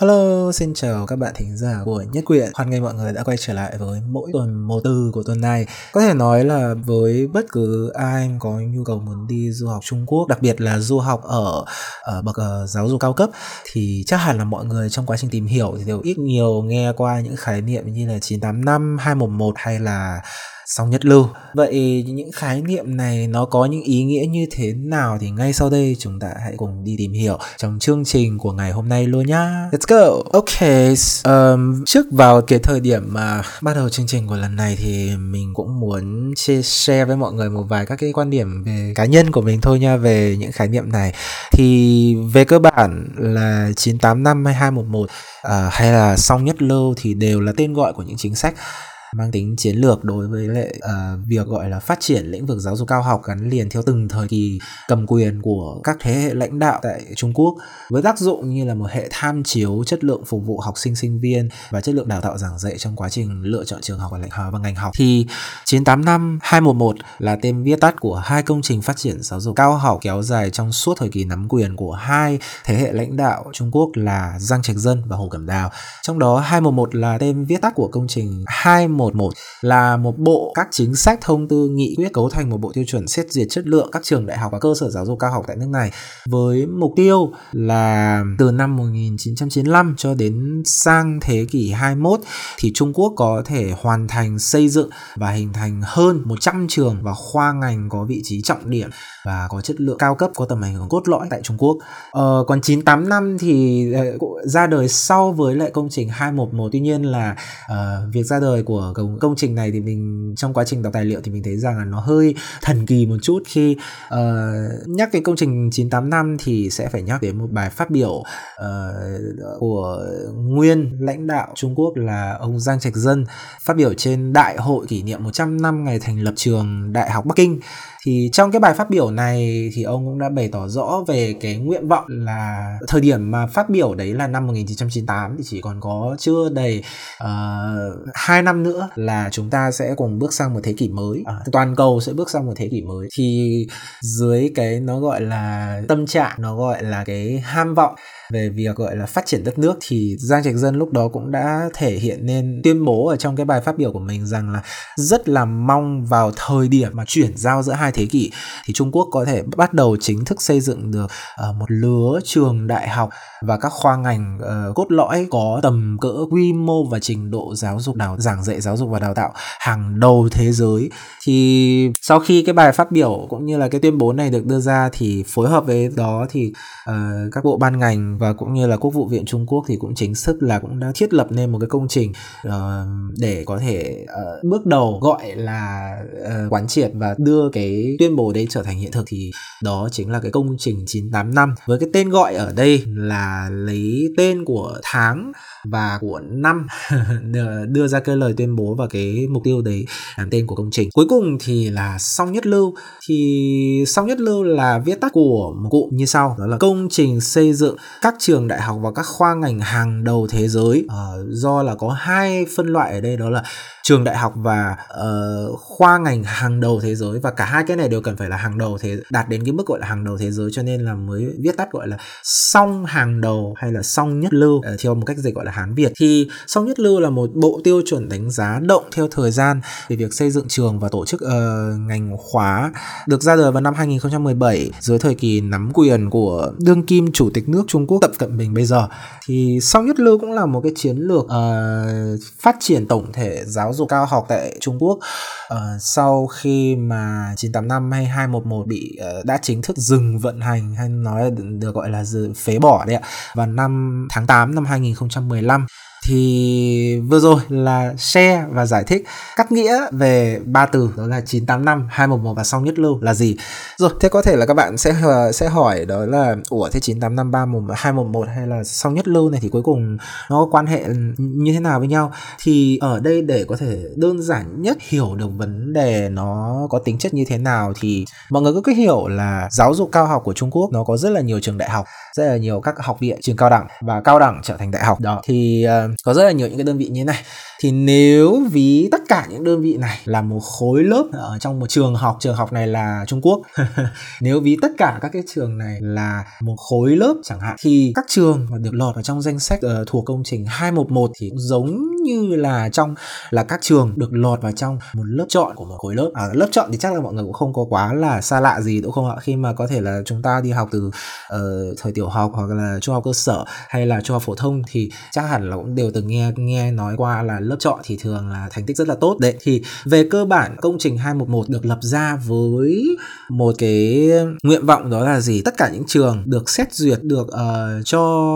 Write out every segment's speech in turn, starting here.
Hello, xin chào các bạn thính giả của Nhất Quyện. Hoan nghênh mọi người đã quay trở lại với mỗi tuần một từ của tuần này. Có thể nói là với bất cứ ai có nhu cầu muốn đi du học Trung Quốc, đặc biệt là du học ở, ở bậc uh, giáo dục cao cấp thì chắc hẳn là mọi người trong quá trình tìm hiểu thì đều ít nhiều nghe qua những khái niệm như là 985, 211 hay là song nhất lưu. Vậy những khái niệm này nó có những ý nghĩa như thế nào thì ngay sau đây chúng ta hãy cùng đi tìm hiểu trong chương trình của ngày hôm nay luôn nhá. Let's go. Ok, um, trước vào cái thời điểm mà bắt đầu chương trình của lần này thì mình cũng muốn chia sẻ với mọi người một vài các cái quan điểm về cá nhân của mình thôi nha về những khái niệm này. Thì về cơ bản là 985 hay 211 uh, hay là song nhất lưu thì đều là tên gọi của những chính sách mang tính chiến lược đối với lại uh, việc gọi là phát triển lĩnh vực giáo dục cao học gắn liền theo từng thời kỳ cầm quyền của các thế hệ lãnh đạo tại Trung Quốc với tác dụng như là một hệ tham chiếu chất lượng phục vụ học sinh sinh viên và chất lượng đào tạo giảng dạy trong quá trình lựa chọn trường học và lệnh và ngành học thì 985 211 là tên viết tắt của hai công trình phát triển giáo dục cao học kéo dài trong suốt thời kỳ nắm quyền của hai thế hệ lãnh đạo Trung Quốc là Giang Trạch Dân và Hồ Cẩm Đào. Trong đó 211 là tên viết tắt của công trình 21 111 là một bộ các chính sách thông tư nghị quyết cấu thành một bộ tiêu chuẩn xét duyệt chất lượng các trường đại học và cơ sở giáo dục cao học tại nước này với mục tiêu là từ năm 1995 cho đến sang thế kỷ 21 thì Trung Quốc có thể hoàn thành xây dựng và hình thành hơn 100 trường và khoa ngành có vị trí trọng điểm và có chất lượng cao cấp có tầm ảnh hưởng cốt lõi tại Trung Quốc. Ờ, còn 98 năm thì ờ, ra đời sau với lại công trình 211 tuy nhiên là uh, việc ra đời của công, công trình này thì mình trong quá trình đọc tài liệu thì mình thấy rằng là nó hơi thần kỳ một chút khi uh, nhắc cái công trình 985 thì sẽ phải nhắc đến một bài phát biểu uh, của nguyên lãnh đạo Trung Quốc là ông Giang Trạch Dân phát biểu trên đại hội kỷ niệm 100 năm ngày thành lập trường Đại học Bắc Kinh thì trong cái bài phát biểu này thì ông cũng đã bày tỏ rõ về cái nguyện vọng là thời điểm mà phát biểu đấy là năm 1998 thì chỉ còn có chưa đầy uh, năm nữa là chúng ta sẽ cùng bước sang một thế kỷ mới. À, toàn cầu sẽ bước sang một thế kỷ mới. Thì dưới cái nó gọi là tâm trạng nó gọi là cái ham vọng về việc gọi là phát triển đất nước thì Giang Trạch Dân lúc đó cũng đã thể hiện nên tuyên bố ở trong cái bài phát biểu của mình rằng là rất là mong vào thời điểm mà chuyển giao giữa hai thế kỷ thì Trung Quốc có thể bắt đầu chính thức xây dựng được ờ, một lứa trường đại học và các khoa ngành uh, cốt lõi có tầm cỡ quy mô và trình độ giáo dục đào giảng dạy giáo dục và đào tạo hàng đầu thế giới. Thì sau khi cái bài phát biểu cũng như là cái tuyên bố này được đưa ra thì phối hợp với đó thì uh, các bộ ban ngành và và cũng như là Quốc vụ viện Trung Quốc thì cũng chính thức là cũng đã thiết lập nên một cái công trình uh, để có thể uh, bước đầu gọi là uh, quán triệt và đưa cái tuyên bố đấy trở thành hiện thực thì đó chính là cái công trình 985 với cái tên gọi ở đây là lấy tên của tháng và của năm đưa ra cái lời tuyên bố và cái mục tiêu đấy làm tên của công trình. Cuối cùng thì là song nhất lưu. Thì song nhất lưu là viết tắt của một cụm như sau đó là công trình xây dựng các trường đại học và các khoa ngành hàng đầu thế giới uh, do là có hai phân loại ở đây đó là trường đại học và uh, khoa ngành hàng đầu thế giới. Và cả hai cái này đều cần phải là hàng đầu thế đạt đến cái mức gọi là hàng đầu thế giới cho nên là mới viết tắt gọi là song hàng đầu hay là song nhất lưu uh, theo một cách dịch gọi là Hán Việt. Thì song nhất lưu là một bộ tiêu chuẩn đánh giá động theo thời gian về việc xây dựng trường và tổ chức uh, ngành khóa. Được ra đời vào năm 2017 dưới thời kỳ nắm quyền của đương kim chủ tịch nước Trung Quốc Tập Cận Bình bây giờ. Thì song nhất lưu cũng là một cái chiến lược uh, phát triển tổng thể giáo dục cao học tại Trung Quốc. Uh, sau khi mà 985 hay 211 bị uh, đã chính thức dừng vận hành hay nói được gọi là phế bỏ đấy ạ vào năm tháng 8 năm 2015 thì vừa rồi là share và giải thích cắt nghĩa về ba từ đó là 985, 211 và song nhất lưu là gì. Rồi, thế có thể là các bạn sẽ ờ, sẽ hỏi đó là ủa thế 985, 311, 211 hay là song nhất lưu này thì cuối cùng nó có quan hệ như thế nào với nhau? Thì ở đây để có thể đơn giản nhất hiểu được vấn đề nó có tính chất như thế nào thì mọi người cứ hiểu là giáo dục cao học của Trung Quốc nó có rất là nhiều trường đại học, rất là nhiều các học viện, trường cao đẳng và cao đẳng trở thành đại học đó. Thì uh, có rất là nhiều những cái đơn vị như thế này. Thì nếu ví tất cả những đơn vị này là một khối lớp ở trong một trường học trường học này là Trung Quốc. Nếu ví tất cả các cái trường này là một khối lớp chẳng hạn thì các trường mà được lọt vào trong danh sách uh, thuộc công trình 211 thì cũng giống như là trong là các trường được lọt vào trong một lớp chọn của một khối lớp. À, lớp chọn thì chắc là mọi người cũng không có quá là xa lạ gì đúng không ạ? Khi mà có thể là chúng ta đi học từ uh, thời tiểu học hoặc là trung học cơ sở hay là trung học phổ thông thì chắc hẳn là cũng đều từng nghe nghe nói qua là lớp chọn thì thường là thành tích rất là tốt. Đấy thì về cơ bản công trình 211 được lập ra với một cái nguyện vọng đó là gì? Tất cả những trường được xét duyệt được uh, cho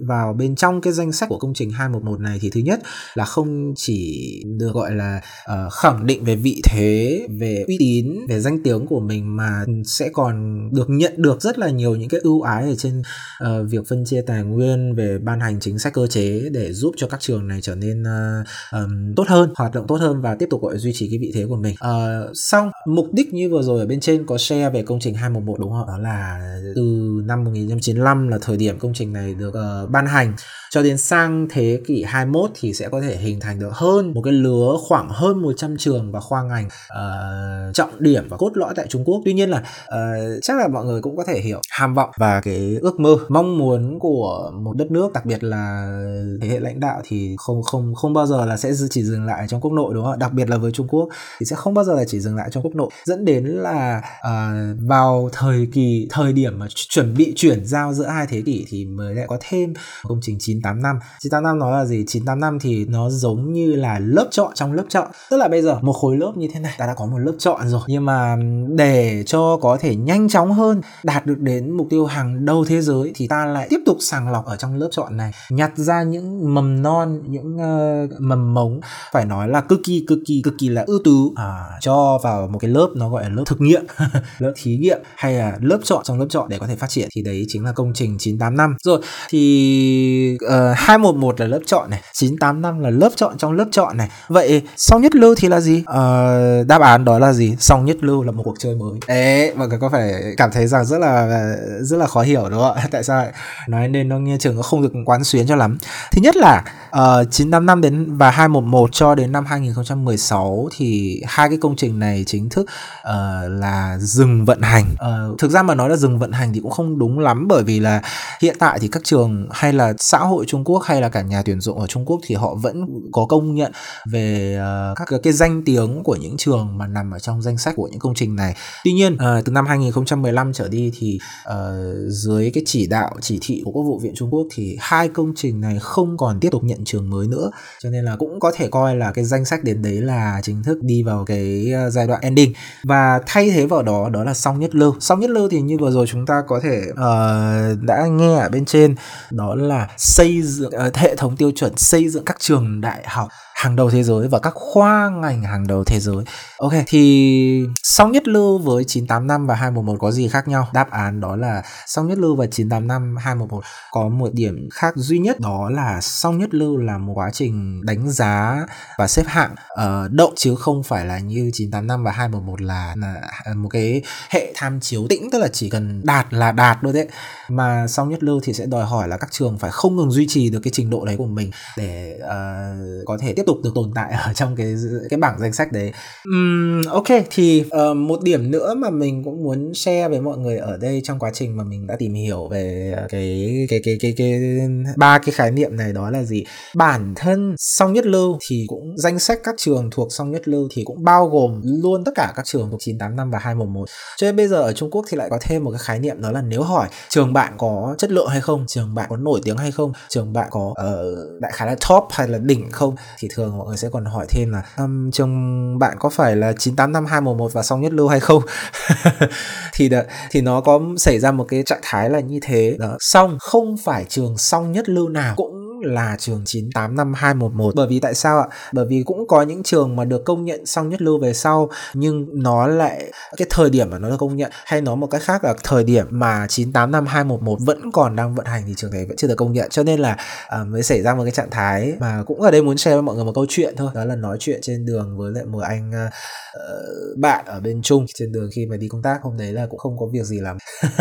vào bên trong cái danh sách của công trình 211 này thì thứ nhất là không chỉ được gọi là uh, khẳng định về vị thế về uy tín về danh tiếng của mình mà sẽ còn được nhận được rất là nhiều những cái ưu ái ở trên uh, việc phân chia tài nguyên về ban hành chính sách cơ chế để giúp cho các trường này trở nên uh, um, tốt hơn hoạt động tốt hơn và tiếp tục gọi duy trì cái vị thế của mình. Ờ, uh, xong mục đích như vừa rồi ở bên trên có share về công trình 211 đúng không đó là từ năm 1995 là thời điểm công trình này được uh, ban hành cho đến sang thế kỷ 21 thì sẽ có thể hình thành được hơn một cái lứa khoảng hơn 100 trường và khoa ngành uh, trọng điểm và cốt lõi tại Trung Quốc. Tuy nhiên là uh, chắc là mọi người cũng có thể hiểu ham vọng và cái ước mơ, mong muốn của một đất nước đặc biệt là thế hệ lãnh đạo thì không không không bao giờ là sẽ chỉ dừng lại trong quốc nội đúng không? Đặc biệt là với Trung Quốc thì sẽ không bao giờ là chỉ dừng lại trong quốc nội dẫn đến là uh, vào thời kỳ thời điểm mà chuẩn bị chuyển giao giữa hai thế kỷ thì mới lại có thêm công trình chín 985 985 nó là gì? 985 thì nó giống như là lớp chọn trong lớp chọn tức là bây giờ một khối lớp như thế này ta đã có một lớp chọn rồi. Nhưng mà để cho có thể nhanh chóng hơn đạt được đến mục tiêu hàng đầu thế giới thì ta lại tiếp tục sàng lọc ở trong lớp chọn này. Nhặt ra những mầm non những uh, mầm mống phải nói là cực kỳ cực kỳ cực kỳ là ưu tú. À, cho vào một cái lớp nó gọi là lớp thực nghiệm lớp thí nghiệm hay là lớp chọn trong lớp chọn để có thể phát triển. Thì đấy chính là công trình 985 rồi thì uh, 211 là lớp chọn này 985 là lớp chọn trong lớp chọn này. Vậy song nhất lưu thì là gì? Uh, đáp án đó là gì? Song nhất lưu là một cuộc chơi mới. Đấy mọi người có phải cảm thấy rằng rất là rất là khó hiểu đúng không ạ? Tại sao nói nên nó nghe trường nó không được quán xuyến cho lắm? Thứ nhất là uh, 985 đến và 211 cho đến năm 2016 thì hai cái công trình này chính thức uh, là dừng vận hành. Uh, thực ra mà nói là dừng vận hành thì cũng không đúng lắm bởi vì là hiện tại thì các trường hay là xã hội Trung Quốc hay là cả nhà tuyển dụng ở Trung Quốc thì họ vẫn có công nhận về uh, các cái, cái danh tiếng của những trường mà nằm ở trong danh sách của những công trình này. Tuy nhiên uh, từ năm 2015 trở đi thì uh, dưới cái chỉ đạo chỉ thị của Quốc vụ viện Trung Quốc thì hai công trình này không còn tiếp tục nhận trường mới nữa. Cho nên là cũng có thể coi là cái danh sách đến đấy là chính thức đi vào cái giai đoạn ending và thay thế vào đó đó là song nhất lưu. Song nhất lưu thì như vừa rồi chúng ta có thể uh, đã nghe ở bên trên đó là xây dựng uh, hệ thống tiêu chuẩn xây dựng các trường đại học hàng đầu thế giới và các khoa ngành hàng đầu thế giới. Ok, thì song nhất lưu với 985 và 211 có gì khác nhau? Đáp án đó là song nhất lưu và 985 211 có một điểm khác duy nhất đó là song nhất lưu là một quá trình đánh giá và xếp hạng ờ, uh, động chứ không phải là như 985 và 211 là, là à, một cái hệ tham chiếu tĩnh tức là chỉ cần đạt là đạt thôi đấy. Mà song nhất lưu thì sẽ đòi hỏi là các trường phải không ngừng duy trì được cái trình độ đấy của mình để uh, có thể tiếp tục được tồn tại ở trong cái cái bảng danh sách đấy. um, ok thì uh, một điểm nữa mà mình cũng muốn share với mọi người ở đây trong quá trình mà mình đã tìm hiểu về ờ, cái cái cái cái cái ba cái khái niệm này đó là gì? Bản thân song nhất lưu thì cũng danh sách các trường thuộc song nhất lưu thì cũng bao gồm luôn tất cả các trường thuộc 985 và 211. Cho nên bây giờ ở Trung Quốc thì lại có thêm một cái khái niệm đó là nếu hỏi trường bạn có chất lượng hay không, trường bạn có nổi tiếng hay không, trường bạn có uh, đại khái là top hay là đỉnh không thì thường mọi người sẽ còn hỏi thêm là um, chồng bạn có phải là 985211 và xong nhất lưu hay không? Thì đã, thì nó có xảy ra một cái trạng thái là như thế. Đó xong không phải trường song nhất lưu nào cũng là trường 985211 bởi vì tại sao ạ? Bởi vì cũng có những trường mà được công nhận xong nhất lưu về sau nhưng nó lại cái thời điểm mà nó được công nhận hay nói một cách khác là thời điểm mà 985211 vẫn còn đang vận hành thì trường này vẫn chưa được công nhận. Cho nên là uh, mới xảy ra một cái trạng thái mà cũng ở đây muốn share với mọi người một câu chuyện thôi. Đó là nói chuyện trên đường với lại một anh uh, bạn ở bên Trung trên đường khi mà đi công tác. Hôm đấy là cũng không có việc gì làm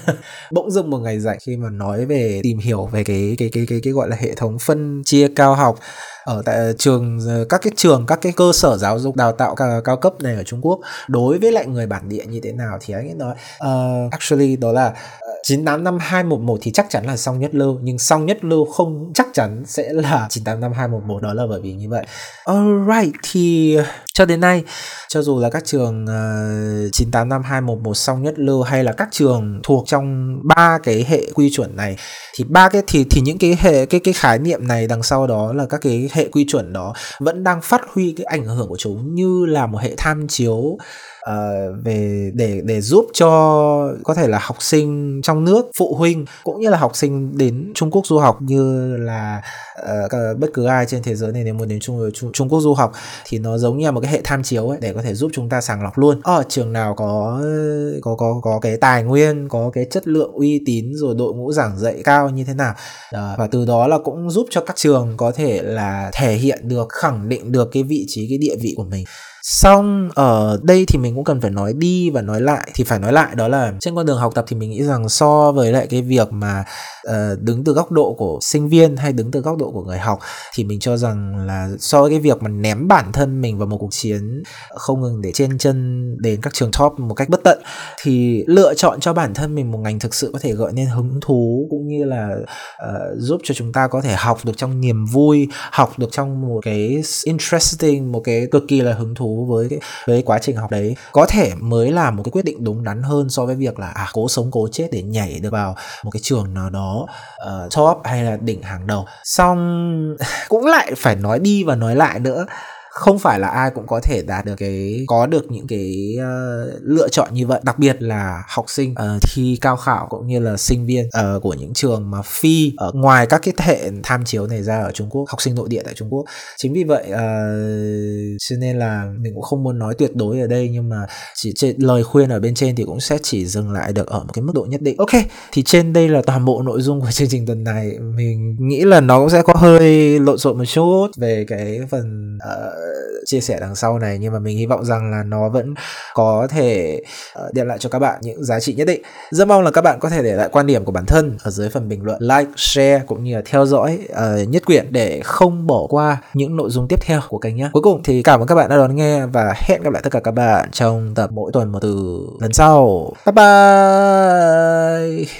bỗng dưng một ngày rảnh khi mà nói về tìm hiểu về cái cái cái cái cái gọi là hệ thống phân chia cao học ở tại trường ờ, các cái trường các cái cơ sở giáo dục đào tạo cao, cao cấp này ở Trung Quốc đối với lại người bản địa như thế nào thì anh ấy nói uh, actually đó là ờ, 98 năm 211 thì chắc chắn là song nhất lưu nhưng song nhất lưu không chắc chắn sẽ là 98 năm 211 đó là bởi vì như vậy. Alright thì cho đến nay cho dù là các trường uh, 98 năm 211 song nhất lưu hay là các trường thuộc trong ba cái hệ quy chuẩn này thì ba cái thì thì những cái hệ cái cái khái niệm này đằng sau đó là các cái hệ quy chuẩn đó vẫn đang phát huy cái ảnh hưởng của chúng như là một hệ tham chiếu uh, về để để giúp cho có thể là học sinh trong nước phụ huynh cũng như là học sinh đến Trung Quốc du học như là uh, bất cứ ai trên thế giới này nếu muốn đến Trung, Trung Trung Quốc du học thì nó giống như là một cái hệ tham chiếu ấy để có thể giúp chúng ta sàng lọc luôn. Ở trường nào có có có có cái tài nguyên có cái chất lượng uy tín rồi đội ngũ giảng dạy cao như thế nào. Uh, và từ đó là cũng giúp cho các trường có thể là thể hiện được khẳng định được cái vị trí cái địa vị của mình xong ở đây thì mình cũng cần phải nói đi và nói lại thì phải nói lại đó là trên con đường học tập thì mình nghĩ rằng so với lại cái việc mà uh, đứng từ góc độ của sinh viên hay đứng từ góc độ của người học thì mình cho rằng là so với cái việc mà ném bản thân mình vào một cuộc chiến không ngừng để trên chân đến các trường top một cách bất tận thì lựa chọn cho bản thân mình một ngành thực sự có thể gợi nên hứng thú cũng như là uh, giúp cho chúng ta có thể học được trong niềm vui học được trong một cái interesting một cái cực kỳ là hứng thú với cái với quá trình học đấy có thể mới là một cái quyết định đúng đắn hơn so với việc là à cố sống cố chết để nhảy được vào một cái trường nào đó uh, top hay là đỉnh hàng đầu. Xong cũng lại phải nói đi và nói lại nữa không phải là ai cũng có thể đạt được cái có được những cái uh, lựa chọn như vậy. Đặc biệt là học sinh uh, thi cao khảo cũng như là sinh viên uh, của những trường mà phi ở ngoài các cái hệ tham chiếu này ra ở Trung Quốc học sinh nội địa tại Trung Quốc. Chính vì vậy uh, cho nên là mình cũng không muốn nói tuyệt đối ở đây nhưng mà chỉ trên lời khuyên ở bên trên thì cũng sẽ chỉ dừng lại được ở một cái mức độ nhất định. Ok thì trên đây là toàn bộ nội dung của chương trình tuần này. Mình nghĩ là nó cũng sẽ có hơi lộn xộn một chút về cái phần uh, chia sẻ đằng sau này nhưng mà mình hy vọng rằng là nó vẫn có thể uh, đem lại cho các bạn những giá trị nhất định. Rất mong là các bạn có thể để lại quan điểm của bản thân ở dưới phần bình luận like share cũng như là theo dõi uh, nhất quyển để không bỏ qua những nội dung tiếp theo của kênh nhé. Cuối cùng thì cảm ơn các bạn đã đón nghe và hẹn gặp lại tất cả các bạn trong tập mỗi tuần một từ lần sau. Bye bye!